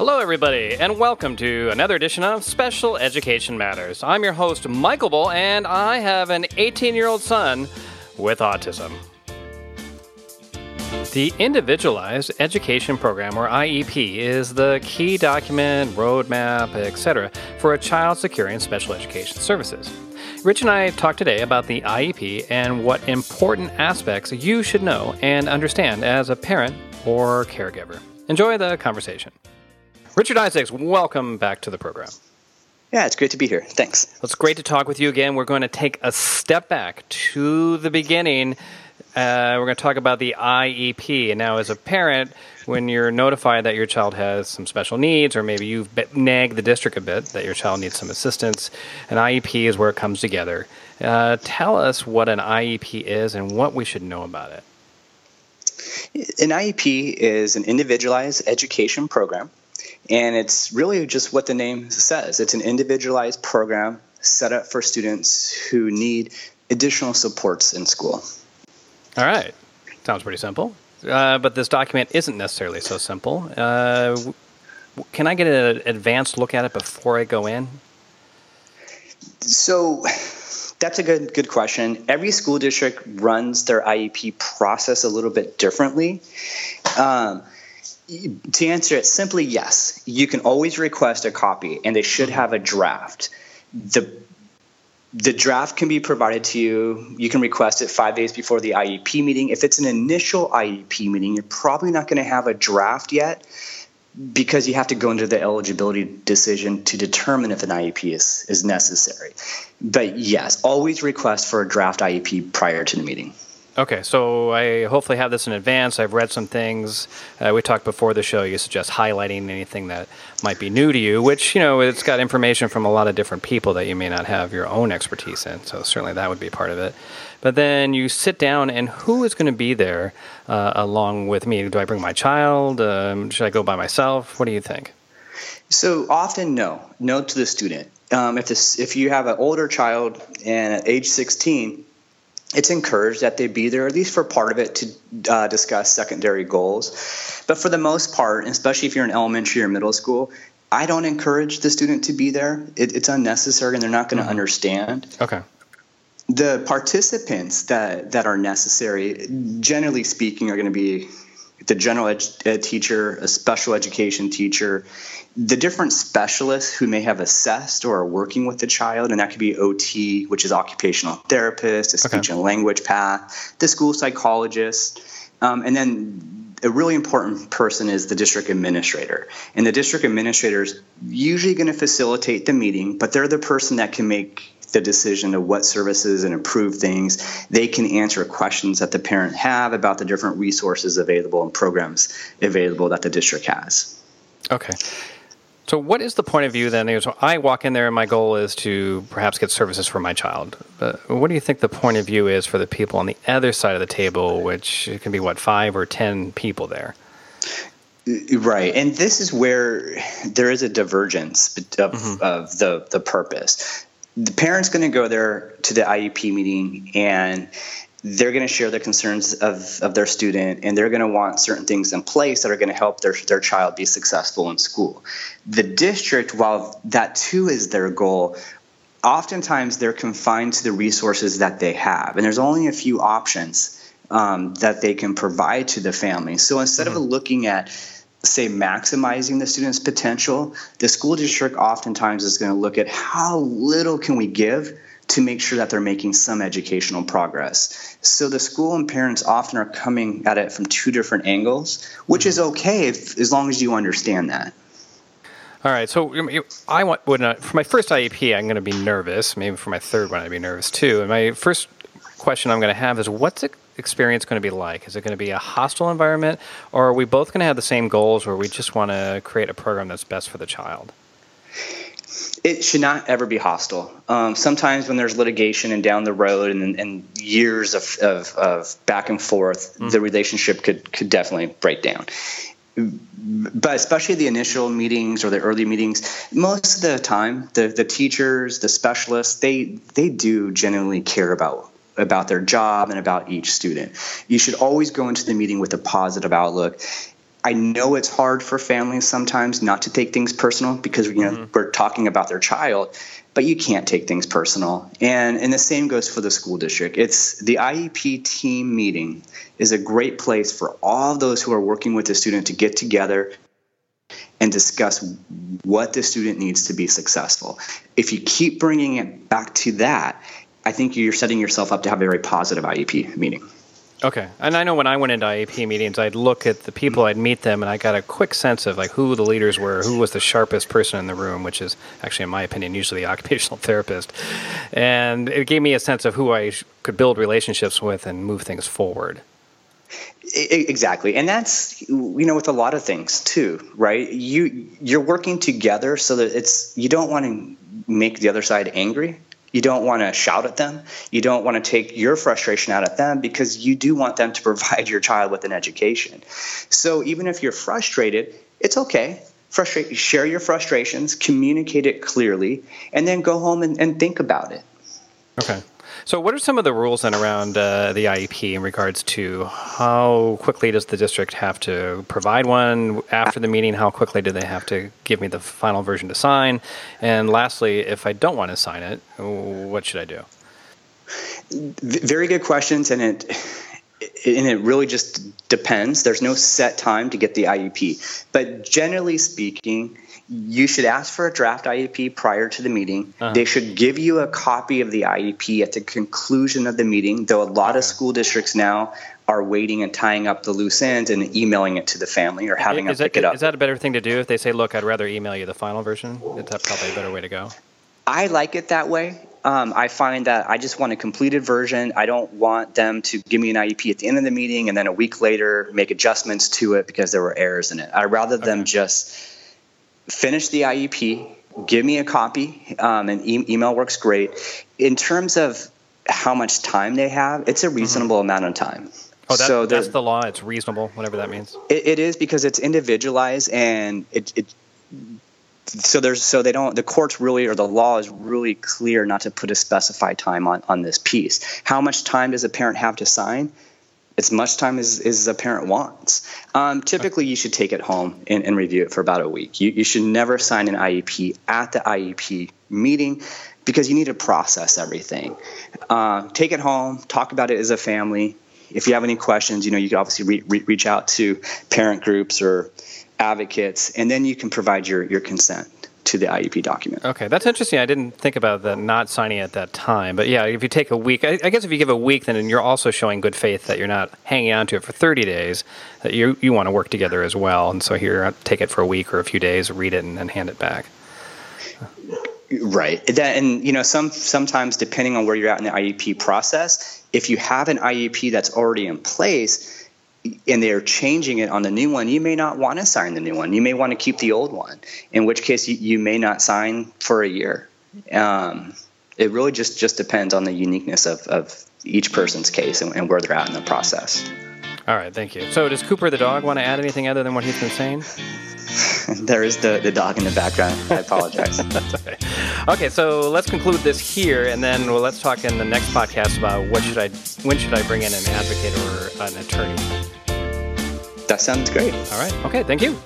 Hello, everybody, and welcome to another edition of Special Education Matters. I'm your host, Michael Bull, and I have an 18 year old son with autism. The Individualized Education Program, or IEP, is the key document, roadmap, etc., for a child securing special education services. Rich and I talked today about the IEP and what important aspects you should know and understand as a parent or caregiver. Enjoy the conversation. Richard Isaacs, welcome back to the program. Yeah, it's great to be here. Thanks. It's great to talk with you again. We're going to take a step back to the beginning. Uh, we're going to talk about the IEP. And now, as a parent, when you're notified that your child has some special needs, or maybe you've nagged the district a bit that your child needs some assistance, an IEP is where it comes together. Uh, tell us what an IEP is and what we should know about it. An IEP is an individualized education program and it's really just what the name says it's an individualized program set up for students who need additional supports in school. All right. Sounds pretty simple. Uh, but this document isn't necessarily so simple. Uh, can I get an advanced look at it before I go in? So that's a good good question. Every school district runs their IEP process a little bit differently. Um, to answer it simply, yes. You can always request a copy, and they should have a draft. the The draft can be provided to you. You can request it five days before the IEP meeting. If it's an initial IEP meeting, you're probably not going to have a draft yet because you have to go into the eligibility decision to determine if an IEP is, is necessary. But yes, always request for a draft IEP prior to the meeting. Okay, so I hopefully have this in advance. I've read some things. Uh, we talked before the show. You suggest highlighting anything that might be new to you, which, you know, it's got information from a lot of different people that you may not have your own expertise in. So certainly that would be part of it. But then you sit down, and who is going to be there uh, along with me? Do I bring my child? Um, should I go by myself? What do you think? So often, no. No to the student. Um, if, this, if you have an older child and at age 16, it's encouraged that they be there at least for part of it to uh, discuss secondary goals. But for the most part, especially if you're in elementary or middle school, I don't encourage the student to be there. It, it's unnecessary, and they're not going to mm-hmm. understand. Okay. The participants that that are necessary, generally speaking, are going to be the general ed, teacher, a special education teacher, the different specialists who may have assessed or are working with the child, and that could be OT, which is occupational therapist, a speech okay. and language path, the school psychologist, um, and then a really important person is the district administrator. And the district administrator is usually going to facilitate the meeting, but they're the person that can make the decision of what services and improve things. They can answer questions that the parent have about the different resources available and programs available that the district has. Okay. So, what is the point of view then? So, I walk in there and my goal is to perhaps get services for my child. But what do you think the point of view is for the people on the other side of the table, which can be what five or ten people there? Right, and this is where there is a divergence of, mm-hmm. of the the purpose. The parent's going to go there to the IEP meeting and they're going to share the concerns of, of their student and they're going to want certain things in place that are going to help their, their child be successful in school. The district, while that too is their goal, oftentimes they're confined to the resources that they have. And there's only a few options um, that they can provide to the family. So instead mm-hmm. of looking at say maximizing the student's potential, the school district oftentimes is going to look at how little can we give to make sure that they're making some educational progress. So the school and parents often are coming at it from two different angles, which is mm-hmm. okay if, as long as you understand that. All right, so I want would not, for my first IEP, I'm going to be nervous. Maybe for my third one, I'd be nervous too. And my first question I'm going to have is, what's the experience going to be like? Is it going to be a hostile environment, or are we both going to have the same goals, where we just want to create a program that's best for the child? it should not ever be hostile. Um, sometimes when there's litigation and down the road and, and years of, of, of, back and forth, mm-hmm. the relationship could, could definitely break down. But especially the initial meetings or the early meetings, most of the time, the, the teachers, the specialists, they they do genuinely care about about their job and about each student. You should always go into the meeting with a positive outlook I know it's hard for families sometimes not to take things personal because you know mm-hmm. we're talking about their child, but you can't take things personal. And and the same goes for the school district. It's the IEP team meeting is a great place for all those who are working with the student to get together and discuss what the student needs to be successful. If you keep bringing it back to that, I think you're setting yourself up to have a very positive IEP meeting. Okay, and I know when I went into IEP meetings, I'd look at the people, I'd meet them, and I got a quick sense of like who the leaders were, who was the sharpest person in the room, which is actually, in my opinion, usually the occupational therapist, and it gave me a sense of who I could build relationships with and move things forward. Exactly, and that's you know with a lot of things too, right? You you're working together so that it's you don't want to make the other side angry you don't want to shout at them. You don't want to take your frustration out at them because you do want them to provide your child with an education. So even if you're frustrated, it's okay. Frustrate, share your frustrations, communicate it clearly, and then go home and, and think about it. Okay. So, what are some of the rules then around uh, the IEP in regards to how quickly does the district have to provide one after the meeting? How quickly do they have to give me the final version to sign? And lastly, if I don't want to sign it, what should I do? Very good questions, and it and it really just depends. There's no set time to get the IEP, but generally speaking you should ask for a draft IEP prior to the meeting. Uh-huh. They should give you a copy of the IEP at the conclusion of the meeting, though a lot okay. of school districts now are waiting and tying up the loose ends and emailing it to the family or having is them that, pick it up. Is that a better thing to do if they say, look, I'd rather email you the final version? Is that probably a better way to go? I like it that way. Um, I find that I just want a completed version. I don't want them to give me an IEP at the end of the meeting and then a week later make adjustments to it because there were errors in it. I'd rather okay. them just finish the IEP, give me a copy, um, and e- email works great. In terms of how much time they have, it's a mm-hmm. reasonable mm-hmm. amount of time. Oh, that, so that's the law. It's reasonable, whatever that means. It, it is because it's individualized and it, it so there's so they don't the courts really or the law is really clear not to put a specified time on on this piece how much time does a parent have to sign as much time as, as a parent wants. Um, typically, you should take it home and, and, review it for about a week. You, you should never sign an IEP at the IEP meeting because you need to process everything. Uh, take it home, talk about it as a family. If you have any questions, you know you can obviously re- re- reach out to parent groups or advocates, and then you can provide your, your consent to the IEP document. Okay, that's interesting. I didn't think about the not signing at that time, but yeah, if you take a week, I, I, guess if you give a week, then you're also showing good faith that you're not hanging on to it for 30 days. That you you want to work together as well, and so here, take it for a week or a few days, read it, and then hand it back. Right, that, and you know, some sometimes depending on where you're at in the IEP process, if you have an IEP that's already in place and they're changing it on the new one, you may not want to sign the new one. You may want to keep the old one, in which case you, you may not sign for a year. Um, it really just, just depends on the uniqueness of, of each person's case and, and where they're at in the process. All right, thank you. So, does Cooper the dog want to add anything other than what he's been saying? there is the, the dog in the background. I apologize. okay. so let's conclude this here, and then well, let's talk in the next podcast about what should I, when should I bring in an advocate or an attorney. That sounds great. All right. Okay. Thank you.